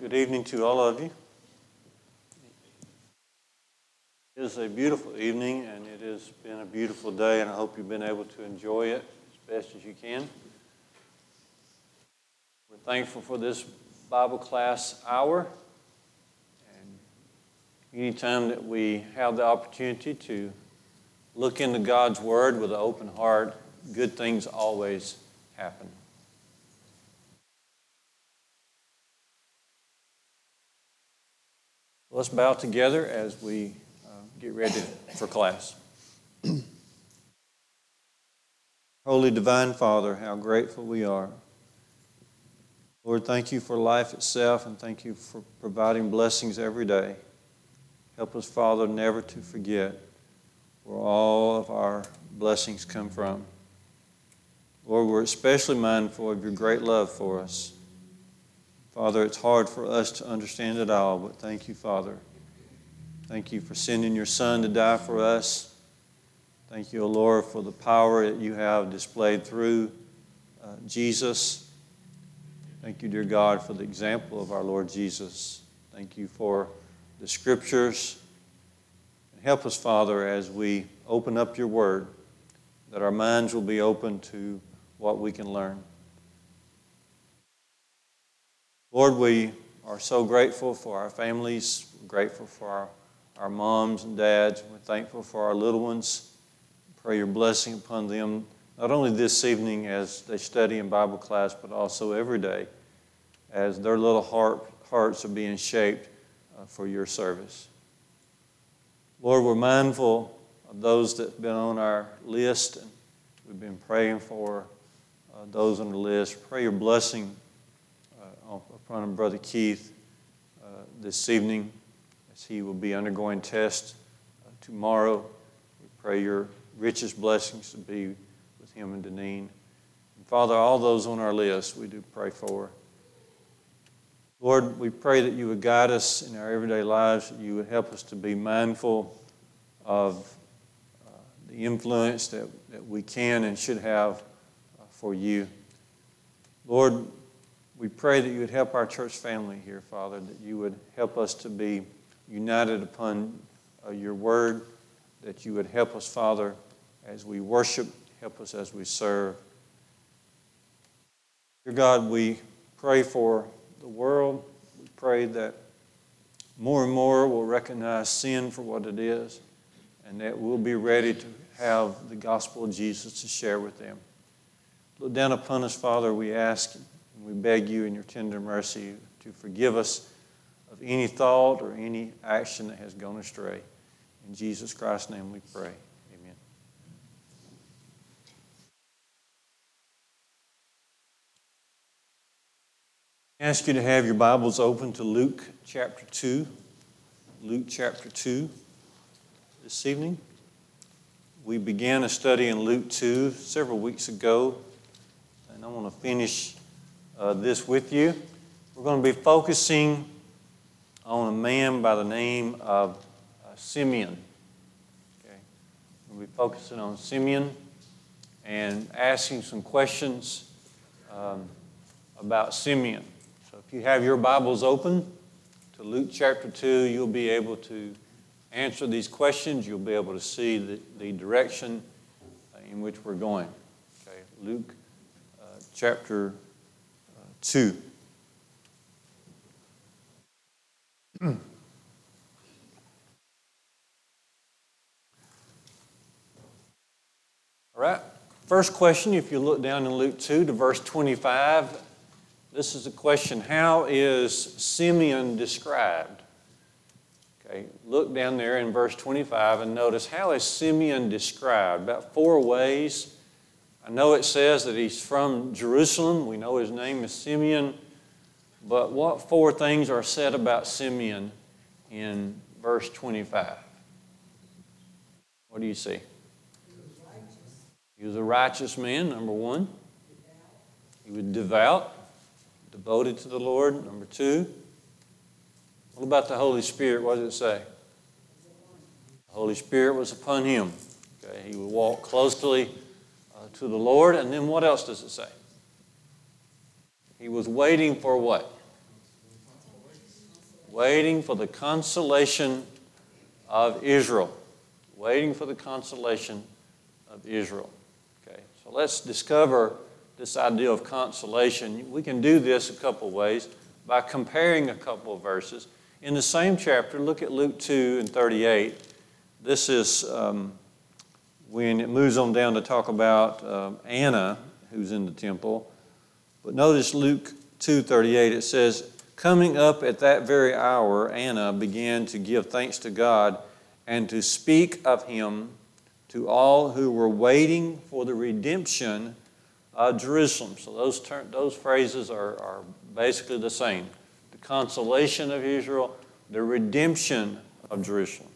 Good evening to all of you. It is a beautiful evening and it has been a beautiful day, and I hope you've been able to enjoy it as best as you can. We're thankful for this Bible class hour. And anytime that we have the opportunity to look into God's Word with an open heart, good things always happen. Let's bow together as we uh, get ready for class. Holy Divine Father, how grateful we are. Lord, thank you for life itself and thank you for providing blessings every day. Help us, Father, never to forget where all of our blessings come from. Lord, we're especially mindful of your great love for us. Father, it's hard for us to understand it all, but thank you, Father. Thank you for sending your Son to die for us. Thank you, O Lord, for the power that you have displayed through uh, Jesus. Thank you, dear God, for the example of our Lord Jesus. Thank you for the scriptures. And help us, Father, as we open up your word, that our minds will be open to what we can learn. Lord, we are so grateful for our families. We're grateful for our, our moms and dads. We're thankful for our little ones. Pray your blessing upon them, not only this evening as they study in Bible class, but also every day as their little heart, hearts are being shaped uh, for your service. Lord, we're mindful of those that have been on our list, and we've been praying for uh, those on the list. Pray your blessing upon Brother Keith uh, this evening as he will be undergoing tests uh, tomorrow. We pray your richest blessings to be with him and Deneen. And Father, all those on our list we do pray for. Lord, we pray that you would guide us in our everyday lives, that you would help us to be mindful of uh, the influence that, that we can and should have uh, for you. Lord, we pray that you would help our church family here, Father, that you would help us to be united upon uh, your word, that you would help us, Father, as we worship, help us as we serve. Dear God, we pray for the world. We pray that more and more will recognize sin for what it is, and that we'll be ready to have the gospel of Jesus to share with them. Look down upon us, Father, we ask we beg you in your tender mercy to forgive us of any thought or any action that has gone astray. In Jesus Christ's name we pray. Amen. Ask you to have your Bibles open to Luke chapter 2. Luke chapter 2 this evening. We began a study in Luke 2 several weeks ago, and I want to finish uh, this with you. We're going to be focusing on a man by the name of uh, Simeon. Okay. We'll be focusing on Simeon and asking some questions um, about Simeon. So if you have your Bibles open to Luke chapter 2, you'll be able to answer these questions. You'll be able to see the, the direction in which we're going. Okay. Luke uh, chapter 2. Hmm. All right. First question, if you look down in Luke 2 to verse 25, this is a question How is Simeon described? Okay, look down there in verse 25 and notice how is Simeon described? About four ways I know it says that he's from Jerusalem. We know his name is Simeon. But what four things are said about Simeon in verse 25? What do you see? He was a righteous man, number one. He was devout, devoted to the Lord, number two. What about the Holy Spirit? What does it say? The Holy Spirit was upon him. Okay, he would walk closely to the Lord. And then what else does it say? He was waiting for what? Waiting for the consolation of Israel. Waiting for the consolation of Israel. Okay, so let's discover this idea of consolation. We can do this a couple ways by comparing a couple of verses. In the same chapter, look at Luke 2 and 38. This is um, when it moves on down to talk about um, Anna, who's in the temple. But notice Luke 2:38 it says, "Coming up at that very hour, Anna began to give thanks to God and to speak of him to all who were waiting for the redemption of Jerusalem." So those ter- those phrases are, are basically the same: the consolation of Israel, the redemption of Jerusalem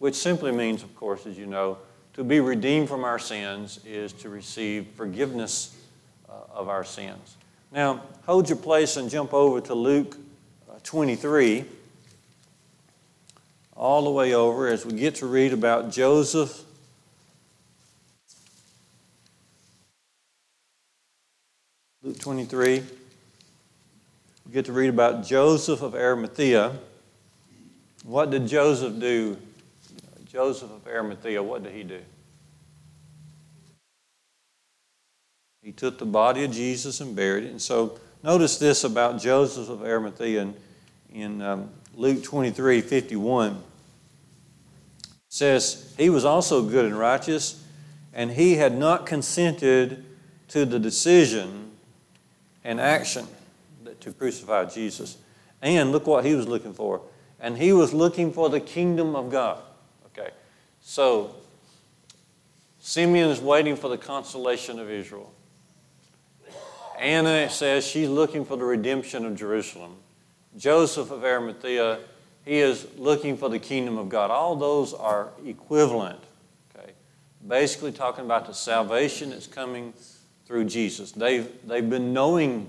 which simply means, of course, as you know, to be redeemed from our sins is to receive forgiveness uh, of our sins. Now, hold your place and jump over to Luke uh, 23, all the way over as we get to read about Joseph. Luke 23. We get to read about Joseph of Arimathea. What did Joseph do Joseph of Arimathea, what did he do? He took the body of Jesus and buried it. And so notice this about Joseph of Arimathea in, in um, Luke 23 51. It says, He was also good and righteous, and he had not consented to the decision and action to crucify Jesus. And look what he was looking for. And he was looking for the kingdom of God. So, Simeon is waiting for the consolation of Israel. Anna says she's looking for the redemption of Jerusalem. Joseph of Arimathea, he is looking for the kingdom of God. All those are equivalent. Okay? Basically talking about the salvation that's coming through Jesus. They've, they've been knowing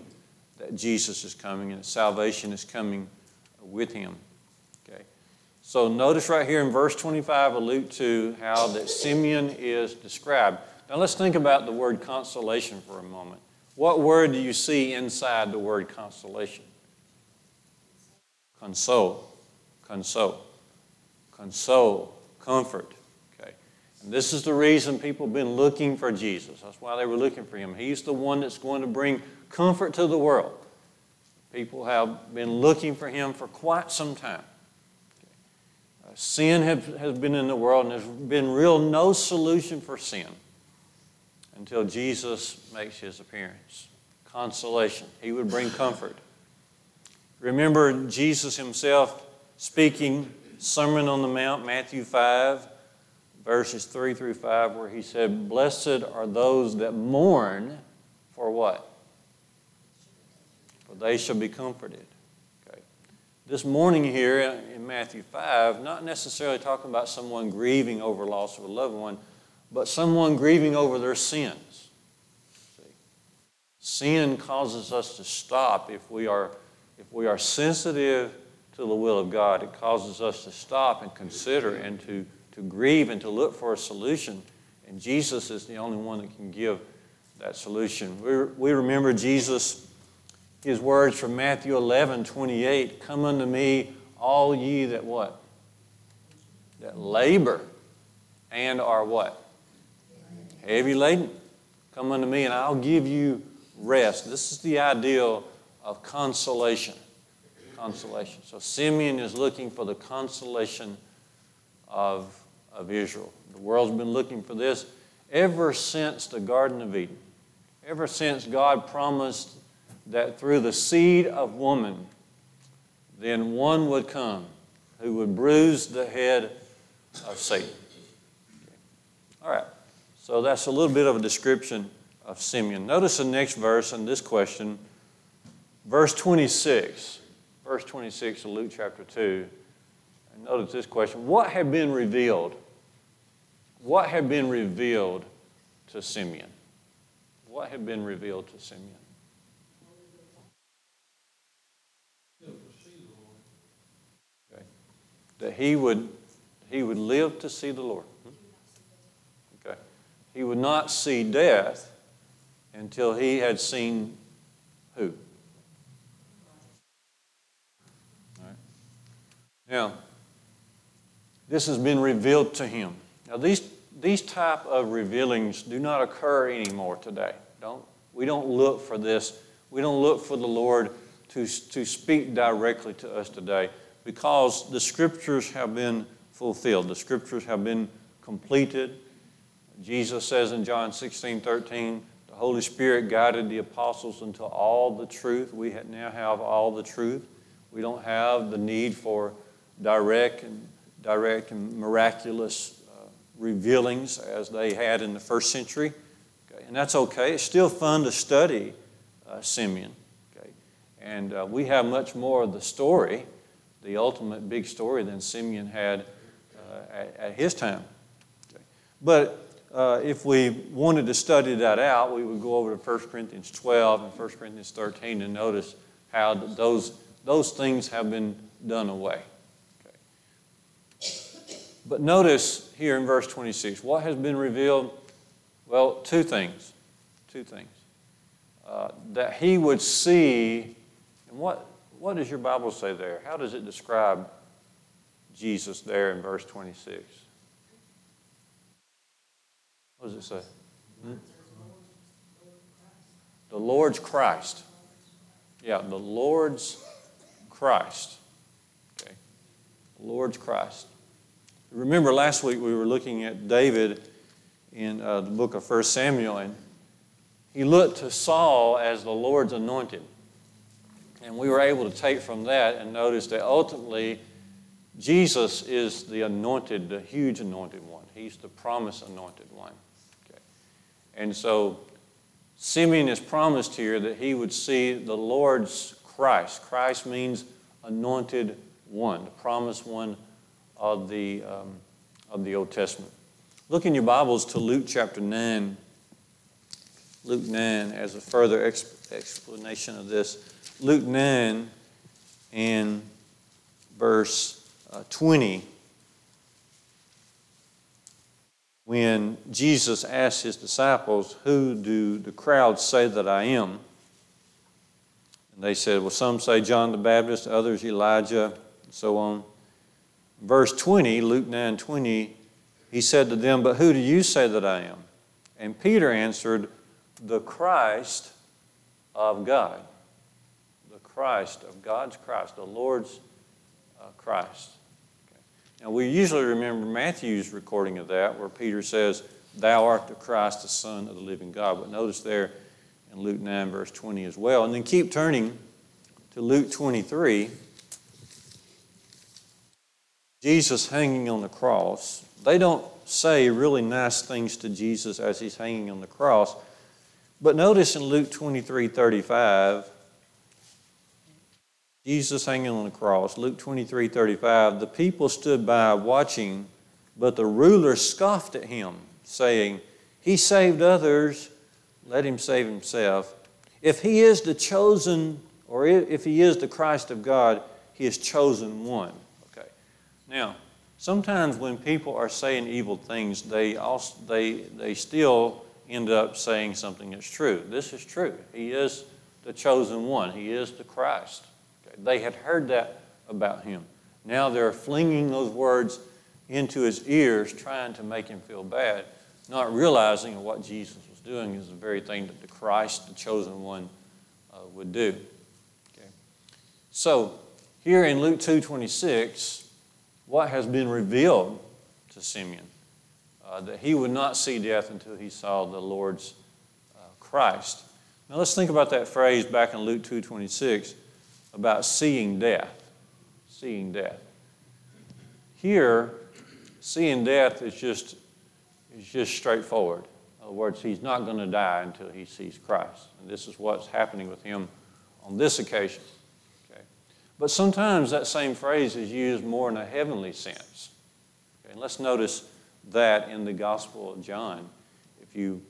that Jesus is coming and salvation is coming with him. So notice right here in verse 25 of Luke 2 how that Simeon is described. Now let's think about the word consolation for a moment. What word do you see inside the word consolation? Console. Console. Console. Comfort. Okay. And this is the reason people have been looking for Jesus. That's why they were looking for him. He's the one that's going to bring comfort to the world. People have been looking for him for quite some time. Sin have, has been in the world, and there's been real no solution for sin until Jesus makes his appearance. Consolation. He would bring comfort. Remember Jesus himself speaking Sermon on the Mount, Matthew 5, verses 3 through 5, where he said, Blessed are those that mourn for what? For they shall be comforted this morning here in Matthew 5, not necessarily talking about someone grieving over loss of a loved one, but someone grieving over their sins. See? Sin causes us to stop if we are if we are sensitive to the will of God, it causes us to stop and consider and to, to grieve and to look for a solution. And Jesus is the only one that can give that solution. We, we remember Jesus his words from Matthew 11, 28, Come unto me, all ye that what? That labor and are what? Heavy laden. Come unto me and I'll give you rest. This is the ideal of consolation. Consolation. So Simeon is looking for the consolation of, of Israel. The world's been looking for this ever since the Garden of Eden. Ever since God promised that through the seed of woman, then one would come who would bruise the head of Satan. All right, so that's a little bit of a description of Simeon. Notice the next verse in this question, verse 26. Verse 26 of Luke chapter 2. And notice this question What had been revealed? What had been revealed to Simeon? What had been revealed to Simeon? That he would, he would live to see the Lord. Okay. He would not see death until he had seen who? Now, this has been revealed to him. Now, these, these type of revealings do not occur anymore today. Don't, we don't look for this. We don't look for the Lord to, to speak directly to us today because the scriptures have been fulfilled. The scriptures have been completed. Jesus says in John 16, 13, the Holy Spirit guided the apostles into all the truth. We now have all the truth. We don't have the need for direct and direct and miraculous uh, revealings as they had in the first century. Okay? And that's okay. It's still fun to study uh, Simeon. Okay? And uh, we have much more of the story, the ultimate big story, than Simeon had uh, at, at, his time. Okay? But uh, if we wanted to study that out, we would go over to 1 Corinthians 12 and 1 Corinthians 13 and notice how those, those things have been done away. But notice here in verse 26, what has been revealed? Well, two things. Two things. Uh, that he would see, and what, what does your Bible say there? How does it describe Jesus there in verse 26? What does it say? Hmm? The Lord's Christ. Yeah, the Lord's Christ. Okay. The Lord's Christ. Remember last week we were looking at David in uh, the book of 1 Samuel, and he looked to Saul as the Lord's anointed. And we were able to take from that and notice that ultimately Jesus is the anointed, the huge anointed one. He's the promised anointed one. Okay. And so Simeon is promised here that he would see the Lord's Christ. Christ means anointed one, the promised one of the, um, of the Old Testament. Look in your Bibles to Luke chapter 9. Luke 9 as a further explanation of this. Luke 9 and verse uh, 20. When Jesus asked his disciples, Who do the crowds say that I am? And they said, Well, some say John the Baptist, others Elijah, and so on verse 20, Luke 9 20, he said to them, But who do you say that I am? And Peter answered, The Christ of God. The Christ of God's Christ, the Lord's uh, Christ. Okay. Now, we usually remember Matthew's recording of that, where Peter says, Thou art the Christ, the Son of the living God. But notice there in Luke 9, verse 20 as well. And then keep turning to Luke 23. Jesus hanging on the cross, they don't say really nice things to Jesus as he's hanging on the cross. But notice in Luke 23 35, Jesus hanging on the cross, Luke 23 35, the people stood by watching, but the ruler scoffed at him, saying, He saved others, let him save himself. If he is the chosen, or if he is the Christ of God, he has chosen one. Okay. Now, sometimes when people are saying evil things, they, also, they, they still end up saying something that's true. This is true. He is the chosen one, He is the Christ. Okay? They had heard that about Him. Now they're flinging those words into His ears, trying to make Him feel bad, not realizing what Jesus was doing is the very thing that the Christ, the chosen one, uh, would do. Okay? So, here in Luke 2.26, what has been revealed to Simeon uh, that he would not see death until he saw the Lord's uh, Christ. Now let's think about that phrase back in Luke 2:26 about seeing death. Seeing death. Here, seeing death is just is just straightforward. In other words, he's not going to die until he sees Christ. And this is what's happening with him on this occasion. Okay? But sometimes that same phrase is used more in a heavenly sense. Okay, and let's notice that in the Gospel of John. If you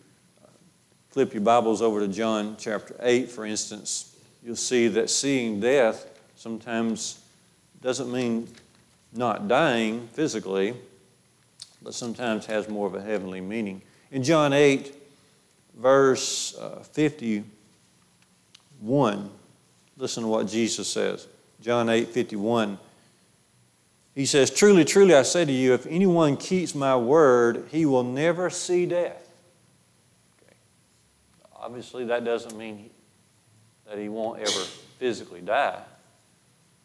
uh, flip your Bibles over to John chapter 8, for instance, you'll see that seeing death sometimes doesn't mean not dying physically, but sometimes has more of a heavenly meaning. In John 8, verse uh, 51, listen to what Jesus says. John 8 51. He says, Truly, truly, I say to you, if anyone keeps my word, he will never see death. Okay. Obviously, that doesn't mean that he won't ever physically die,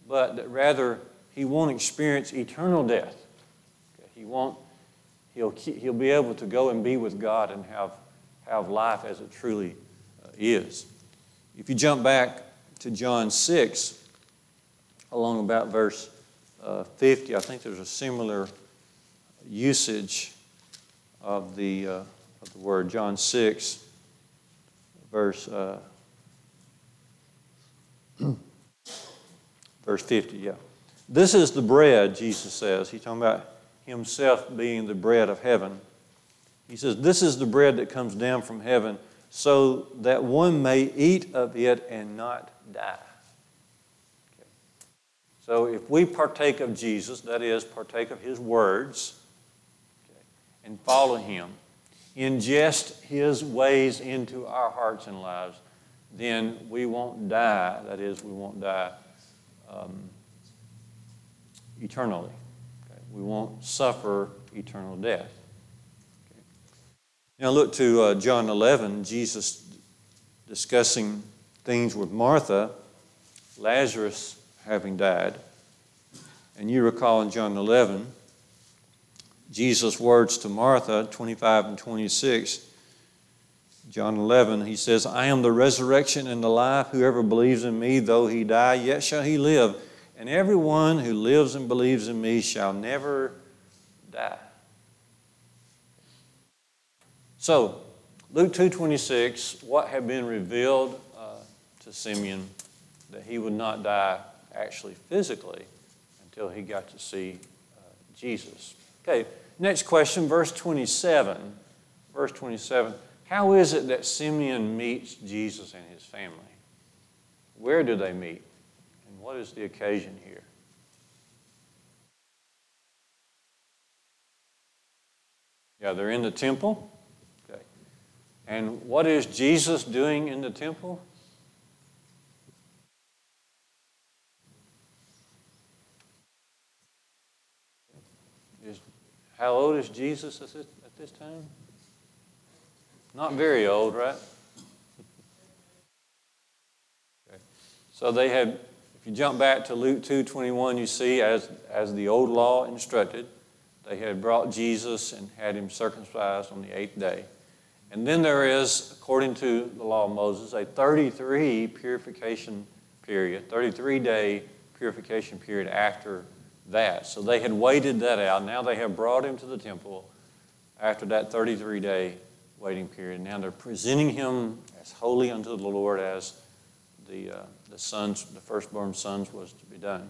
but that rather he won't experience eternal death. Okay. He won't, he'll, he'll be able to go and be with God and have, have life as it truly uh, is. If you jump back to John 6, along about verse uh, 50, I think there's a similar usage of the, uh, of the word. John 6, verse, uh, verse 50, yeah. This is the bread, Jesus says. He's talking about himself being the bread of heaven. He says, This is the bread that comes down from heaven, so that one may eat of it and not die. So if we partake of Jesus, that is, partake of his words, okay, and follow him, ingest his ways into our hearts and lives, then we won't die. That is, we won't die um, eternally. Okay? We won't suffer eternal death. Now look to uh, John 11, Jesus discussing things with Martha, Lazarus having died. And you recall in John 11, Jesus' words to Martha, 25 and 26. John 11, he says, I am the resurrection and the life. Whoever believes in me, though he die, yet shall he live. And everyone who lives and believes in me shall never die. So, Luke 2.26, what had been revealed uh, to Simeon that he would not die actually physically until he got to see uh, Jesus. Okay, next question, verse 27. Verse 27. How is it that Simeon meets Jesus and his family? Where do they meet? And what is the occasion here? Yeah, they're in the temple. Okay. And what is Jesus doing in the temple? How old is Jesus at this, time? Not very old, right? okay. So they had, if you jump back to Luke 2.21, you see as, as the old law instructed, they had brought Jesus and had him circumcised on the eighth day. And then there is, according to the law of Moses, a 33 purification period, 33 day purification period after that. So they had waited that out. Now they have brought him to the temple after that 33 day waiting period. Now they're presenting him as holy unto the Lord as the, uh, the sons, the firstborn sons was to be done.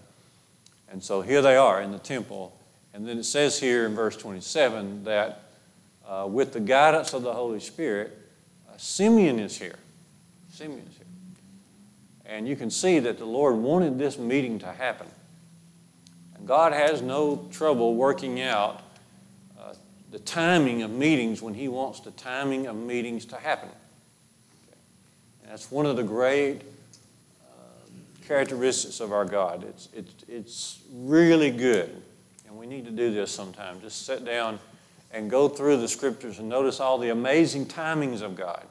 And so here they are in the temple. And then it says here in verse 27 that uh, with the guidance of the Holy Spirit, uh, Simeon is here. Simeon is here. And you can see that the Lord wanted this meeting to happen. God has no trouble working out uh, the timing of meetings when He wants the timing of meetings to happen. Okay. that's one of the great uh, characteristics of our God. It's, it's, it's really good. And we need to do this sometime. Just sit down and go through the scriptures and notice all the amazing timings of God.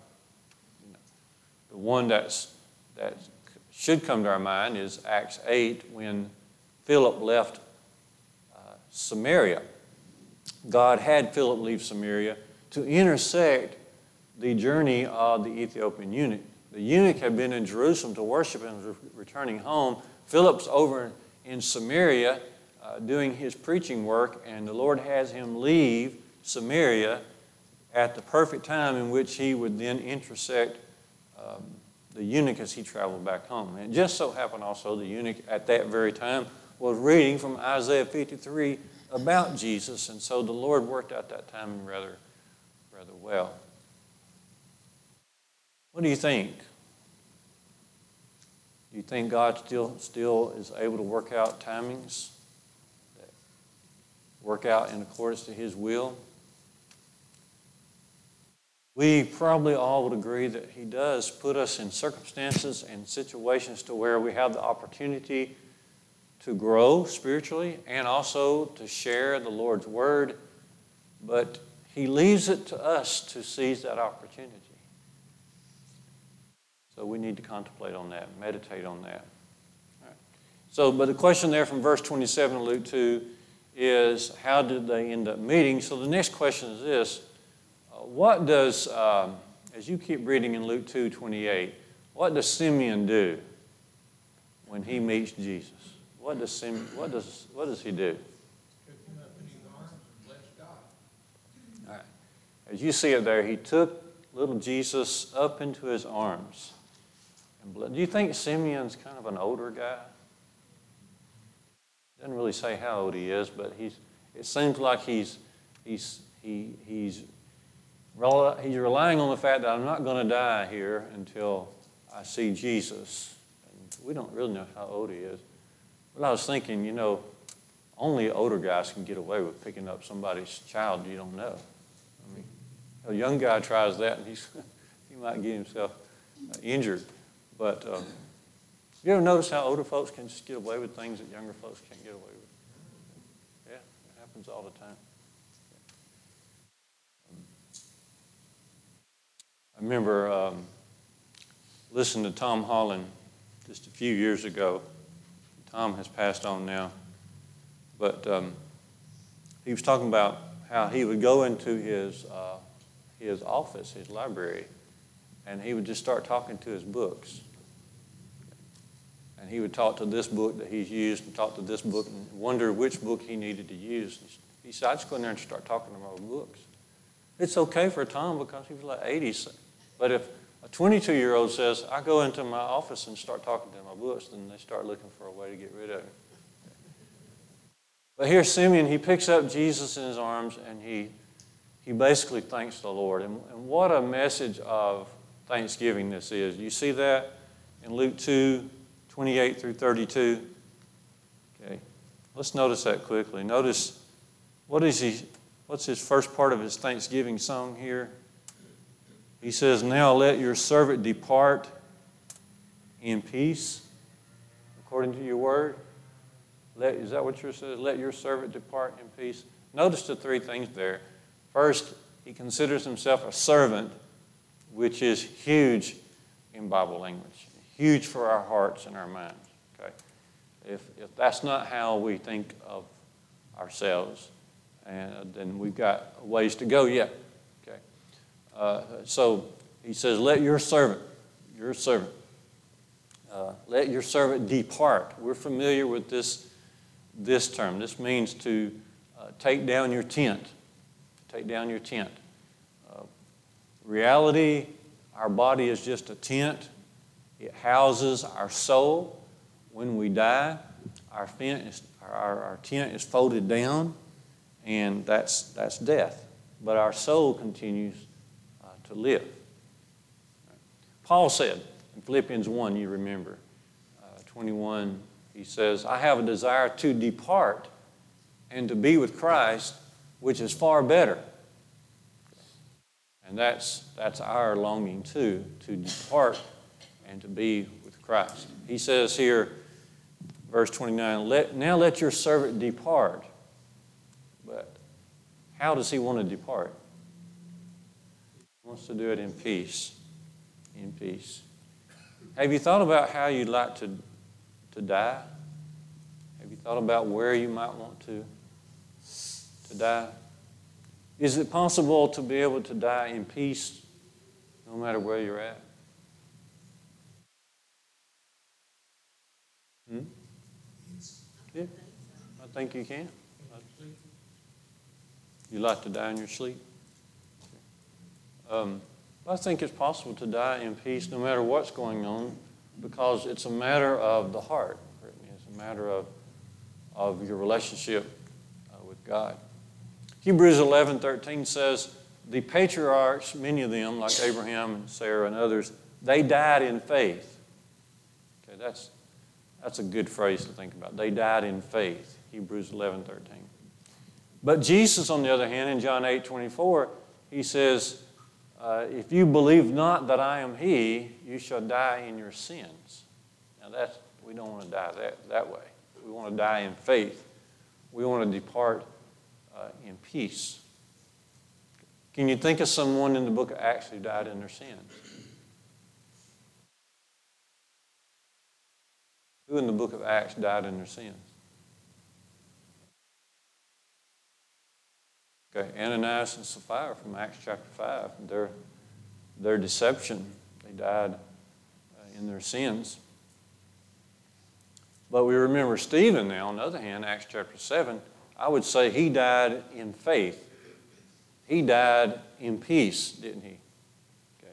You know, the one that's, that should come to our mind is Acts 8 when Philip left uh, Samaria. God had Philip leave Samaria to intersect the journey of the Ethiopian eunuch. The eunuch had been in Jerusalem to worship and was returning home. Philip's over in Samaria uh, doing his preaching work, and the Lord has him leave Samaria at the perfect time in which he would then intersect um, the eunuch as he traveled back home. And it just so happened also the eunuch at that very time was reading from Isaiah 53 about Jesus, and so the Lord worked out that timing rather, rather well. What do you think? Do you think God still, still is able to work out timings? That work out in accordance to His will? We probably all would agree that He does put us in circumstances and situations to where we have the opportunity to grow spiritually and also to share the Lord's word, but he leaves it to us to seize that opportunity. So we need to contemplate on that, meditate on that. So, but the question there from verse 27 of Luke 2 is how did they end up meeting? So the next question is this uh, What does, um, as you keep reading in Luke 2 28, what does Simeon do when he meets Jesus? What does, Simeon, what does, what does he do? All right. As you see it there, he took little Jesus up into his arms. And do you think Simeon's kind of an older guy? Doesn't really say how old he is, but he's, it seems like he's, he's, he, he's, he's relying on the fact that I'm not going to die here until I see Jesus. And we don't really know how old he is. But I was thinking, you know, only older guys can get away with picking up somebody's child you don't know. I mean, a young guy tries that and he's, he might get himself injured. But um, you ever notice how older folks can just get away with things that younger folks can't get away with? Yeah, it happens all the time. I remember um, listening to Tom Holland just a few years ago. Tom has passed on now. But um, he was talking about how he would go into his, uh, his office, his library, and he would just start talking to his books and he would talk to this book that he's used and talk to this book and wonder which book he needed to use. He said, I just go in there and start talking to my books. It's okay for Tom because he was like 80. But if a 22 year old says, I go into my office and start talking to my books, then they start looking for a way to get rid of him. But here, Simeon, he picks up Jesus in his arms and he, he basically thanks the Lord. And, and what a message of thanksgiving this is. You see that in Luke 2 28 through 32. Okay, let's notice that quickly. Notice what is he, what's his first part of his Thanksgiving song here? He says, Now let your servant depart in peace, according to your word. Let, is that what you're saying? Let your servant depart in peace. Notice the three things there. First, he considers himself a servant, which is huge in Bible language huge for our hearts and our minds. Okay? If, if that's not how we think of ourselves, and then we've got ways to go yet. Uh, so he says, Let your servant, your servant, uh, let your servant depart. We're familiar with this, this term. This means to uh, take down your tent. Take down your tent. Uh, reality, our body is just a tent it houses our soul. When we die, our tent is, our, our tent is folded down, and that's, that's death. But our soul continues to live. Paul said in Philippians 1, you remember, uh, 21, he says, I have a desire to depart and to be with Christ, which is far better. And that's, that's our longing too, to depart and to be with Christ. He says here, verse 29, let, now let your servant depart. But how does he want to depart? Wants to do it in peace. In peace. Have you thought about how you'd like to, to die? Have you thought about where you might want to, to die? Is it possible to be able to die in peace no matter where you're at? Hmm? Yeah, I think you can. You like to die in your sleep? Um, I think it's possible to die in peace no matter what's going on because it's a matter of the heart. It's a matter of, of your relationship uh, with God. Hebrews 11 13 says, The patriarchs, many of them, like Abraham and Sarah and others, they died in faith. Okay, that's, that's a good phrase to think about. They died in faith, Hebrews 11 13. But Jesus, on the other hand, in John 8 24, he says, uh, If you believe not that I am He, you shall die in your sins. Now, that's, we don't want to die that, that way. We want to die in faith. We want to depart uh, in peace. Can you think of someone in the book of Acts who died in their sins? Who in the book of Acts died in their sins? Okay, Ananias and Sapphira from Acts chapter 5. Their, their deception, they died uh, in their sins. But we remember Stephen now, on the other hand, Acts chapter 7, I would say he died in faith. He died in peace, didn't he? Okay.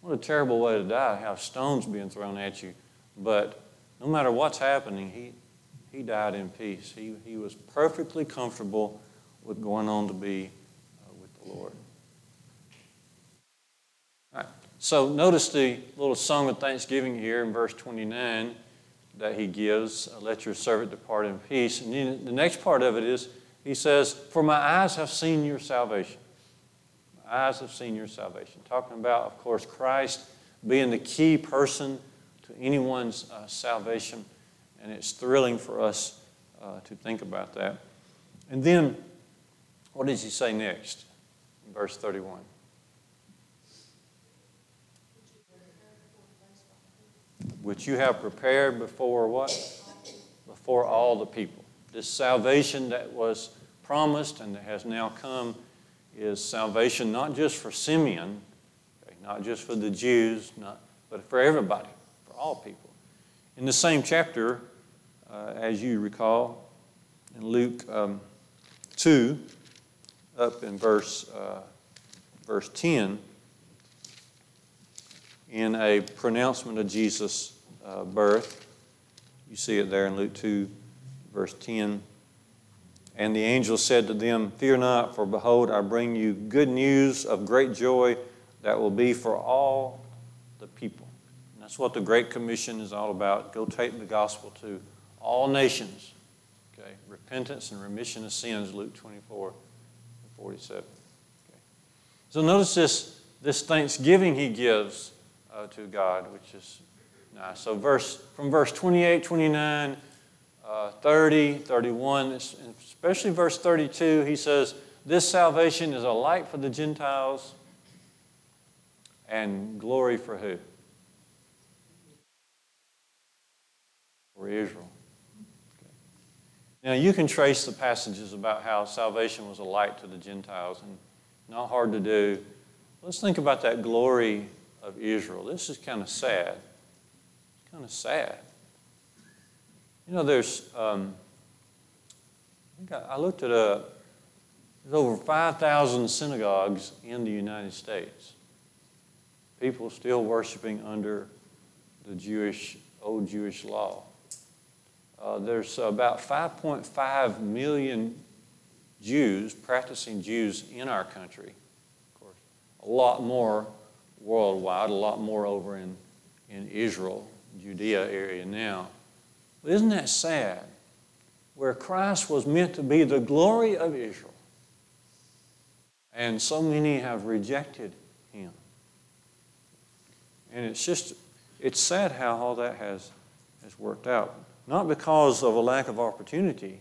What a terrible way to die, have stones being thrown at you. But no matter what's happening, he, he died in peace. He, he was perfectly comfortable with going on to be uh, with the Lord. All right. So notice the little song of thanksgiving here in verse 29 that he gives, uh, let your servant depart in peace. And then the next part of it is, he says, For my eyes have seen your salvation. My eyes have seen your salvation. Talking about, of course, Christ being the key person to anyone's uh, salvation. And it's thrilling for us uh, to think about that. And then what does he say next? Verse 31. Which you have prepared before what? Before all the people. This salvation that was promised and that has now come is salvation not just for Simeon, okay, not just for the Jews, not, but for everybody, for all people. In the same chapter, uh, as you recall, in Luke um, 2, up in verse, uh, verse 10 in a pronouncement of Jesus' uh, birth. You see it there in Luke 2, verse 10. And the angel said to them, Fear not, for behold, I bring you good news of great joy that will be for all the people. And that's what the Great Commission is all about. Go take the gospel to all nations. Okay? Repentance and remission of sins, Luke 24. 47. Okay. So notice this, this thanksgiving he gives uh, to God, which is nice. So verse, from verse 28, 29, uh, 30, 31, especially verse 32, he says, This salvation is a light for the Gentiles and glory for who? For Israel. Now, you can trace the passages about how salvation was a light to the Gentiles, and not hard to do. Let's think about that glory of Israel. This is kind of sad. It's kind of sad. You know, there's, um, I looked at a, there's over 5,000 synagogues in the United States. People still worshiping under the Jewish, old Jewish law. Uh, there's about 5.5 million Jews, practicing Jews in our country. Of course, a lot more worldwide, a lot more over in, in Israel, Judea area now. But isn't that sad? Where Christ was meant to be the glory of Israel. And so many have rejected him. And it's just, it's sad how all that has, has worked out. Not because of a lack of opportunity,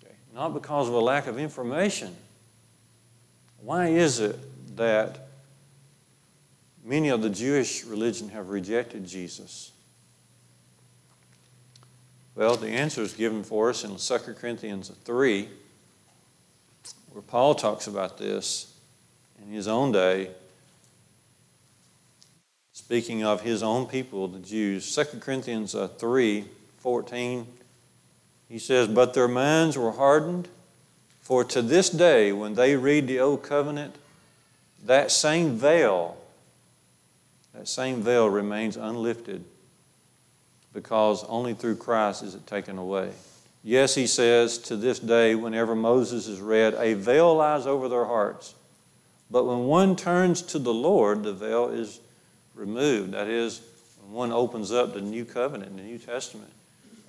okay? not because of a lack of information. Why is it that many of the Jewish religion have rejected Jesus? Well, the answer is given for us in 2 Corinthians 3, where Paul talks about this in his own day, speaking of his own people, the Jews. 2 Corinthians uh, 3 14, he says, But their minds were hardened, for to this day, when they read the Old Covenant, that same veil, that same veil remains unlifted because only through Christ is it taken away. Yes, he says, to this day, whenever Moses is read, a veil lies over their hearts. But when one turns to the Lord, the veil is removed. That is, when one opens up the new covenant, the New Testament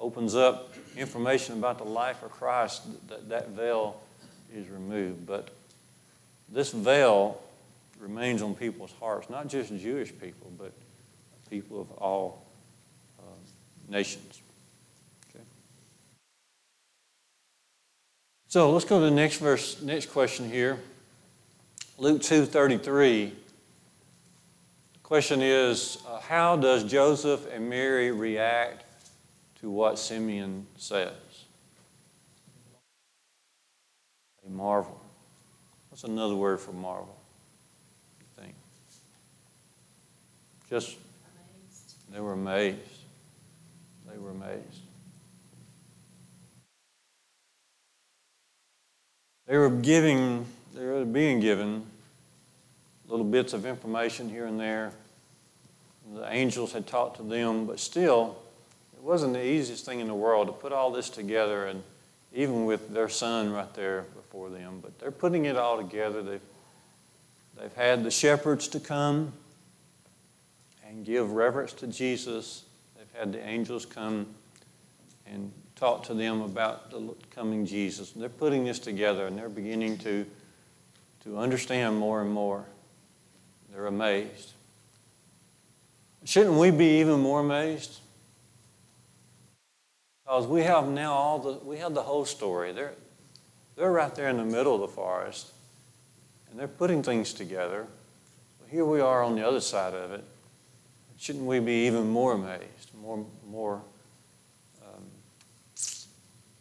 opens up information about the life of Christ, that, that veil is removed. But this veil remains on people's hearts, not just Jewish people, but people of all uh, nations. Okay? So let's go to the next verse, next question here. Luke 2:33. The question is, uh, how does Joseph and Mary react to what Simeon says? They marvel. What's another word for marvel? You think? Just amazed. they were amazed. They were amazed. They were giving, they were being given little bits of information here and there. The angels had talked to them, but still, it wasn't the easiest thing in the world to put all this together, and even with their son right there before them. But they're putting it all together. They've, they've had the shepherds to come and give reverence to Jesus. They've had the angels come and talk to them about the coming Jesus. And they're putting this together and they're beginning to, to understand more and more. They're amazed. Shouldn't we be even more amazed? Because we have now all the we have the whole story. They're they're right there in the middle of the forest, and they're putting things together. But Here we are on the other side of it. Shouldn't we be even more amazed, more more um,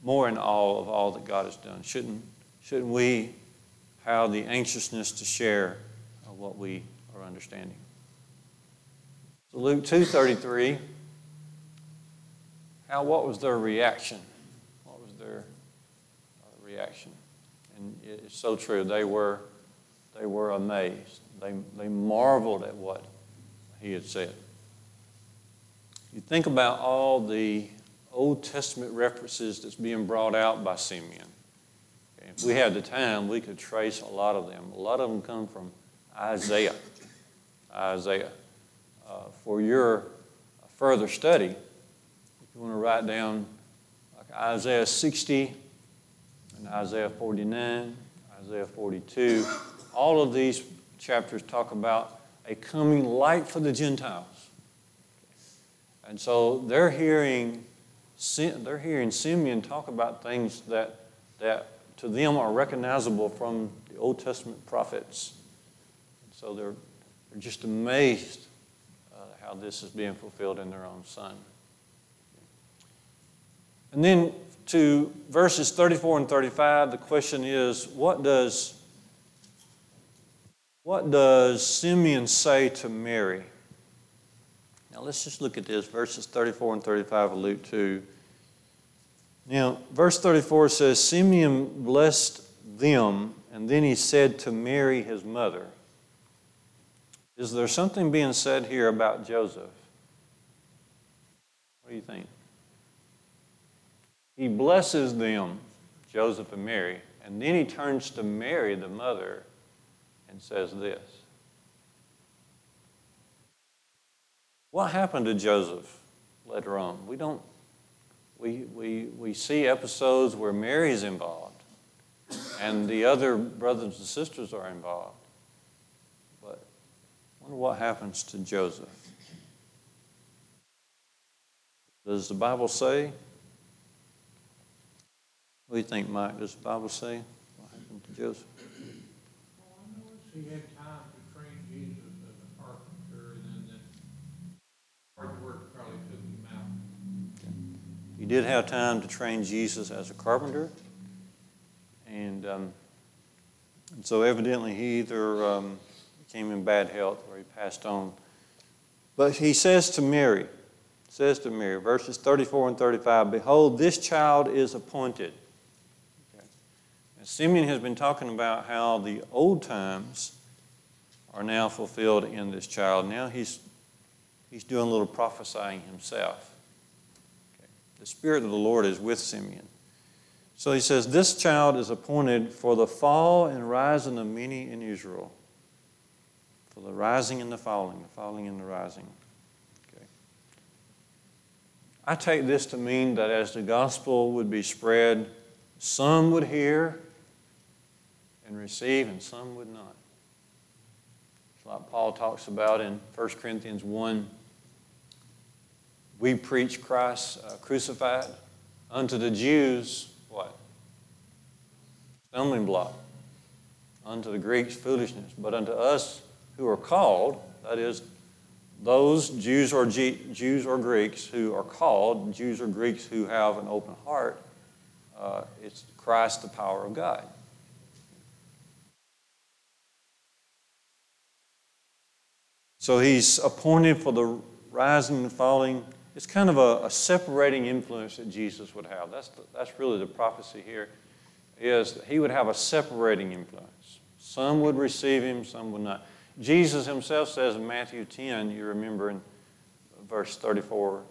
more in awe of all that God has done? Shouldn't, shouldn't we have the anxiousness to share uh, what we are understanding? So Luke 2.33, how, what was their reaction? What was their uh, reaction? And it's so true. They were, they were amazed. They, they marveled at what he had said. You think about all the Old Testament references that's being brought out by Simeon. If we had the time, we could trace a lot of them. A lot of them come from Isaiah. Isaiah. Uh, for your further study, you want to write down like Isaiah 60 and Isaiah 49, Isaiah 42, all of these chapters talk about a coming light for the Gentiles. And so they're hearing they're hearing Simeon talk about things that, that to them are recognizable from the Old Testament prophets. So they're, they're just amazed uh, how this is being fulfilled in their own son. And then to verses 34 and 35, the question is what does, what does Simeon say to Mary? Now let's just look at this, verses 34 and 35 of Luke 2. Now, verse 34 says, Simeon blessed them, and then he said to Mary, his mother, Is there something being said here about Joseph? What do you think? He blesses them, Joseph and Mary, and then he turns to Mary, the mother, and says this What happened to Joseph later on? We don't, we, we, we see episodes where Mary's involved and the other brothers and sisters are involved. But wonder what happens to Joseph. Does the Bible say? What do you think, Mike? Does the Bible say what happened to Joseph? Well, I know he had time to train Jesus as a carpenter, and then hard work probably took him out. He did have time to train Jesus as a carpenter, and, um, and so evidently he either um, came in bad health or he passed on. But he says to Mary, says to Mary, verses 34 and 35, Behold, this child is appointed. Okay. Simeon has been talking about how the old times are now fulfilled in this child. Now he's, he's doing a little prophesying himself. Okay. The Spirit of the Lord is with Simeon. So he says, This child is appointed for the fall and rising of many in Israel. For the rising and the falling, the falling and the rising. I take this to mean that as the gospel would be spread, some would hear and receive, and some would not. It's like Paul talks about in 1 Corinthians 1 we preach Christ uh, crucified unto the Jews, what? stumbling block. Unto the Greeks, foolishness. But unto us who are called, that is, those Jews or, G- Jews or Greeks who are called, Jews or Greeks who have an open heart, uh, it's Christ, the power of God. So he's appointed for the rising and falling. It's kind of a, a separating influence that Jesus would have. That's, the, that's really the prophecy here, is he would have a separating influence. Some would receive him, some would not. Jesus himself says in Matthew 10, you remember in verse 34 or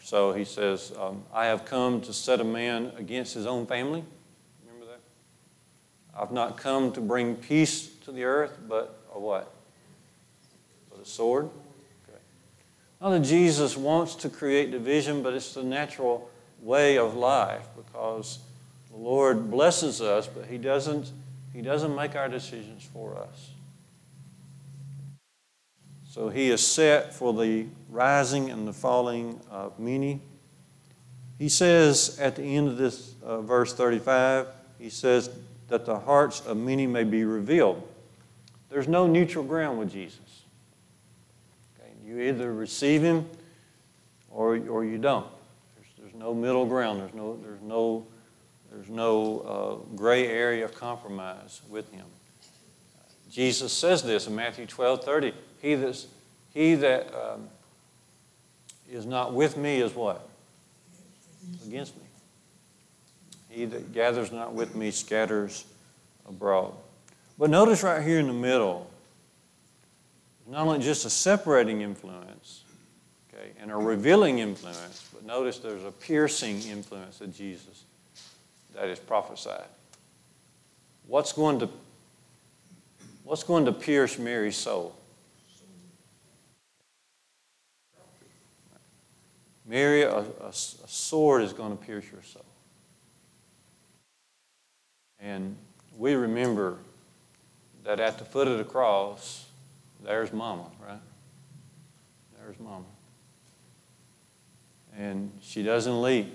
so, he says, um, I have come to set a man against his own family. Remember that? I've not come to bring peace to the earth, but a what? A sword. Not that Jesus wants to create division, but it's the natural way of life because the Lord blesses us, but He doesn't, he doesn't make our decisions for us. So he is set for the rising and the falling of many. He says at the end of this uh, verse 35, he says that the hearts of many may be revealed. There's no neutral ground with Jesus. You either receive him or, or you don't. There's, there's no middle ground. There's no, there's no, there's no uh, gray area of compromise with him. Jesus says this in Matthew 12 30. He, that's, he that um, is not with me is what? Against me. He that gathers not with me scatters abroad. But notice right here in the middle, not only just a separating influence, okay, and a revealing influence, but notice there's a piercing influence of Jesus that is prophesied. What's going to what's going to pierce Mary's soul? Mary, a, a, a sword is going to pierce your soul. And we remember that at the foot of the cross, there's Mama, right? There's Mama. And she doesn't leave,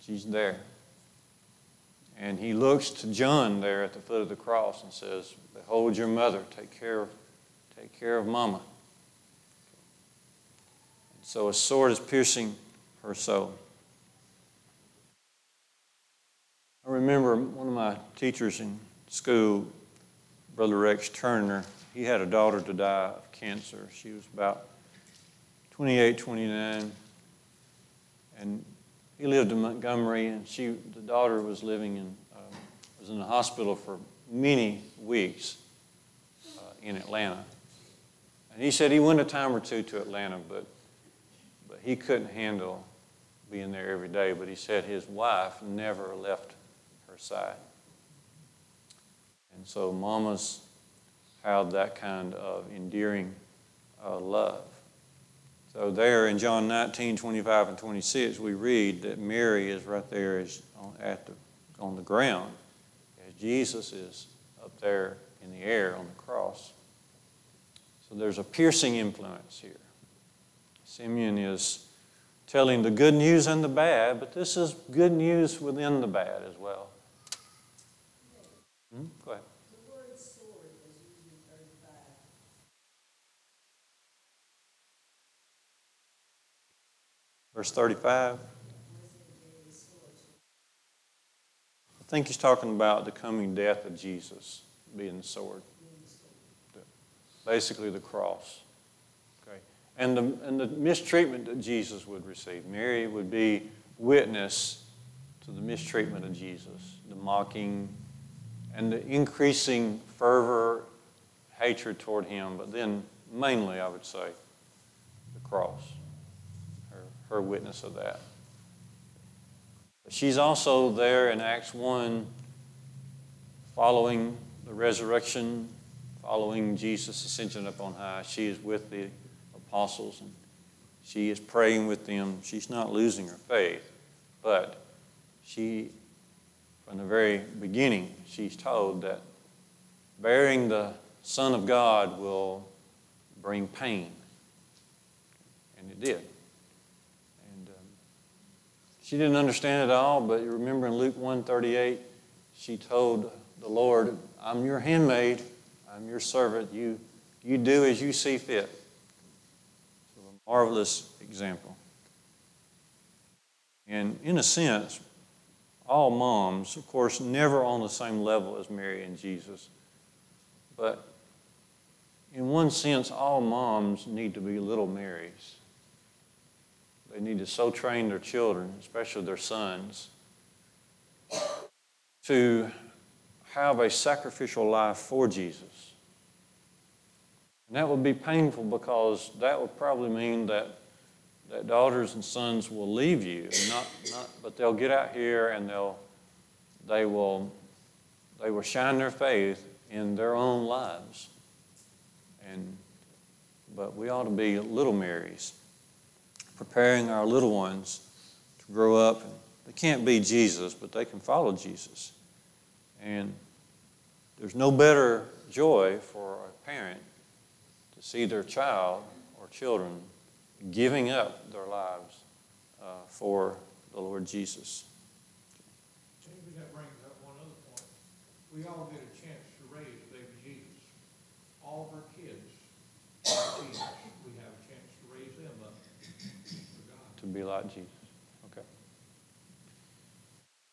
she's there. And he looks to John there at the foot of the cross and says, Behold your mother, take care of, take care of Mama. So a sword is piercing her soul. I remember one of my teachers in school, Brother Rex Turner, he had a daughter to die of cancer. She was about 28, 29. And he lived in Montgomery, and she, the daughter was living in, uh, was in the hospital for many weeks uh, in Atlanta. And he said he went a time or two to Atlanta, but but he couldn't handle being there every day. But he said his wife never left her side. And so mamas have that kind of endearing uh, love. So there in John 19, 25 and 26, we read that Mary is right there is on, at the, on the ground as Jesus is up there in the air on the cross. So there's a piercing influence here. Simeon is telling the good news and the bad, but this is good news within the bad as well. Hmm? Go ahead. The word sword is used in thirty-five. Verse 35. I think he's talking about the coming death of Jesus being the sword. Basically, the cross. Okay. And the, and the mistreatment that Jesus would receive. Mary would be witness to the mistreatment of Jesus, the mocking, and the increasing fervor, hatred toward him, but then mainly, I would say, the cross, her, witness of that. She's also there in Acts 1, following the resurrection, following Jesus' ascension up on high. She is with the apostles and she is praying with them. She's not losing her faith, but she, from the very beginning, she's told that bearing the Son of God will bring pain. And it did. She didn't understand it all, but you remember in Luke 138, she told the Lord, I'm your handmaid, I'm your servant, you, you do as you see fit. So a marvelous example. And in a sense, all moms, of course, never on the same level as Mary and Jesus, but in one sense, all moms need to be little Marys. They need to so train their children, especially their sons, to have a sacrificial life for Jesus. And that would be painful because that would probably mean that, that daughters and sons will leave you, not, not, but they'll get out here and they'll, they, will, they will shine their faith in their own lives. And, but we ought to be little Marys, preparing our little ones to grow up. They can't be Jesus, but they can follow Jesus. And there's no better joy for a parent to see their child or children giving up their lives uh, for the Lord Jesus. Maybe that brings up one other point. We all get a chance to raise baby Jesus. All of our kids are Jesus. We have a chance to raise them up for God. To be like Jesus. Okay.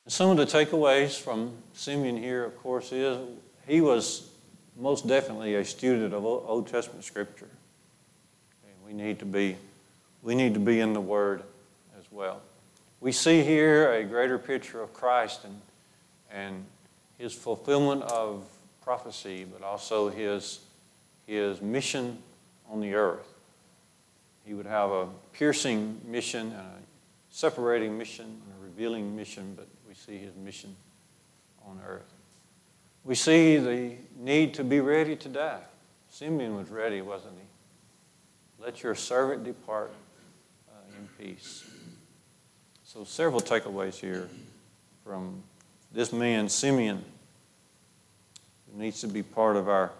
Some of the takeaways from Simeon here, of course, is he was most definitely a student of Old Testament Scripture. And we need to be, we need to be in the Word as well. We see here a greater picture of Christ and, and his fulfillment of prophecy, but also his, his mission on the earth. He would have a piercing mission and a separating mission and a revealing mission, but we see his mission on earth. We see the need to be ready to die. Simeon was ready, wasn't he? Let your servant depart uh, in peace. So, several takeaways here from this man, Simeon, who needs to be part of our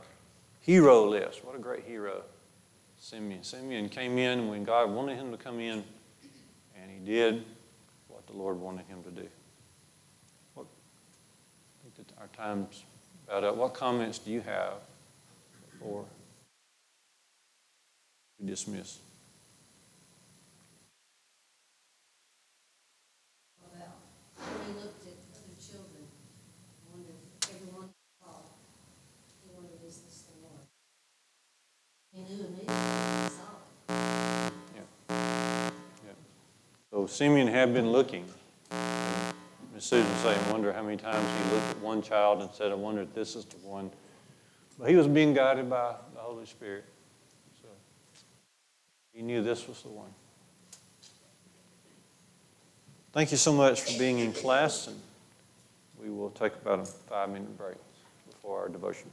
hero list. What a great hero. Simeon. Simeon came in when God wanted him to come in, and he did what the Lord wanted him to do. What, I think that our time's about up. What comments do you have before we dismiss? Knew saw it. So Simeon had been looking. Miss Susan saying, wonder how many times he looked at one child and said, I wonder if this is the one. But he was being guided by the Holy Spirit. So he knew this was the one. Thank you so much for being in class, and we will take about a five minute break before our devotion.